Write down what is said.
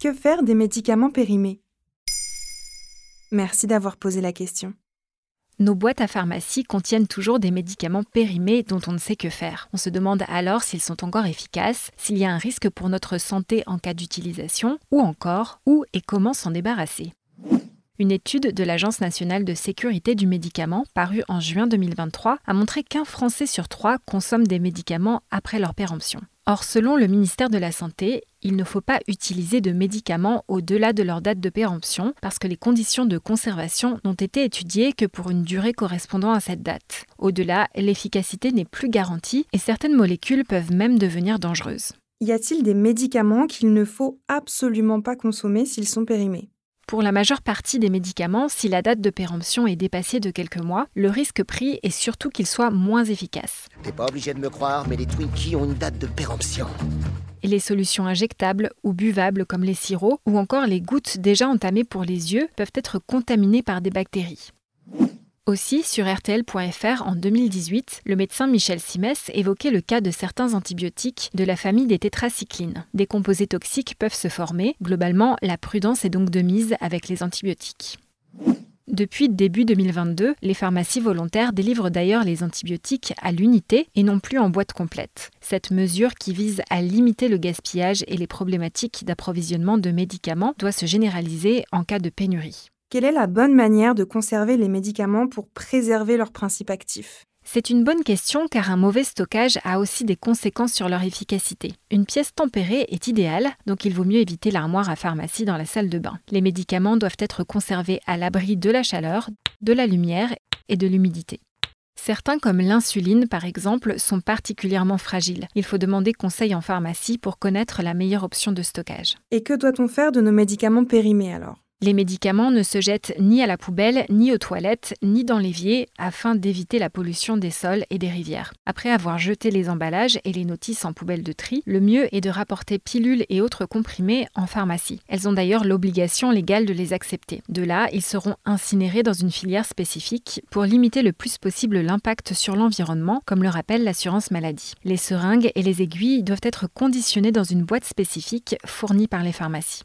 Que faire des médicaments périmés? Merci d'avoir posé la question. Nos boîtes à pharmacie contiennent toujours des médicaments périmés dont on ne sait que faire. On se demande alors s'ils sont encore efficaces, s'il y a un risque pour notre santé en cas d'utilisation, ou encore où et comment s'en débarrasser. Une étude de l'Agence nationale de sécurité du médicament, parue en juin 2023, a montré qu'un Français sur trois consomme des médicaments après leur péremption. Or, selon le ministère de la Santé, il ne faut pas utiliser de médicaments au-delà de leur date de péremption parce que les conditions de conservation n'ont été étudiées que pour une durée correspondant à cette date. Au-delà, l'efficacité n'est plus garantie et certaines molécules peuvent même devenir dangereuses. Y a-t-il des médicaments qu'il ne faut absolument pas consommer s'ils sont périmés? Pour la majeure partie des médicaments, si la date de péremption est dépassée de quelques mois, le risque pris est surtout qu'ils soient moins efficaces. T'es pas obligé de me croire, mais les Twinkies ont une date de péremption. Et les solutions injectables ou buvables comme les sirops ou encore les gouttes déjà entamées pour les yeux peuvent être contaminées par des bactéries. Aussi, sur RTL.fr en 2018, le médecin Michel Simès évoquait le cas de certains antibiotiques de la famille des tétracyclines. Des composés toxiques peuvent se former. Globalement, la prudence est donc de mise avec les antibiotiques. Depuis début 2022, les pharmacies volontaires délivrent d'ailleurs les antibiotiques à l'unité et non plus en boîte complète. Cette mesure qui vise à limiter le gaspillage et les problématiques d'approvisionnement de médicaments doit se généraliser en cas de pénurie. Quelle est la bonne manière de conserver les médicaments pour préserver leurs principes actifs? C'est une bonne question car un mauvais stockage a aussi des conséquences sur leur efficacité. Une pièce tempérée est idéale, donc il vaut mieux éviter l'armoire à pharmacie dans la salle de bain. Les médicaments doivent être conservés à l'abri de la chaleur, de la lumière et de l'humidité. Certains, comme l'insuline par exemple, sont particulièrement fragiles. Il faut demander conseil en pharmacie pour connaître la meilleure option de stockage. Et que doit-on faire de nos médicaments périmés alors? Les médicaments ne se jettent ni à la poubelle, ni aux toilettes, ni dans l'évier, afin d'éviter la pollution des sols et des rivières. Après avoir jeté les emballages et les notices en poubelle de tri, le mieux est de rapporter pilules et autres comprimés en pharmacie. Elles ont d'ailleurs l'obligation légale de les accepter. De là, ils seront incinérés dans une filière spécifique pour limiter le plus possible l'impact sur l'environnement, comme le rappelle l'assurance maladie. Les seringues et les aiguilles doivent être conditionnées dans une boîte spécifique fournie par les pharmacies.